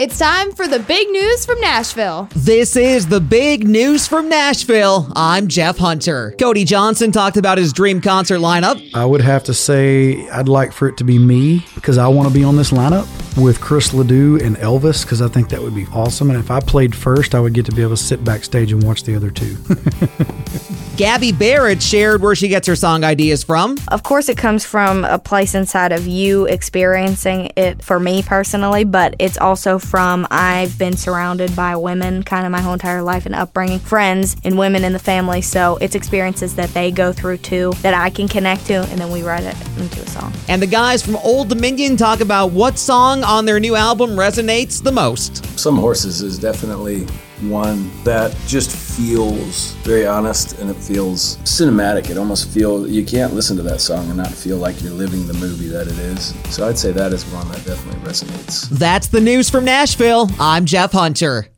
It's time for the big news from Nashville. This is the big news from Nashville. I'm Jeff Hunter. Cody Johnson talked about his dream concert lineup. I would have to say I'd like for it to be me because I want to be on this lineup with Chris Ledoux and Elvis because I think that would be awesome. And if I played first, I would get to be able to sit backstage and watch the other two. Gabby Barrett shared where she gets her song ideas from. Of course, it comes from a place inside of you experiencing it for me personally, but it's also from I've been surrounded by women kind of my whole entire life and upbringing, friends and women in the family. So it's experiences that they go through too that I can connect to, and then we write it into a song. And the guys from Old Dominion talk about what song on their new album resonates the most. Some Horses is definitely one that just feels very honest and it feels cinematic. It almost feels you can't listen to that song and not feel like you're living the movie that it is. So I'd say that is one that definitely resonates. That's the news from Nashville. I'm Jeff Hunter.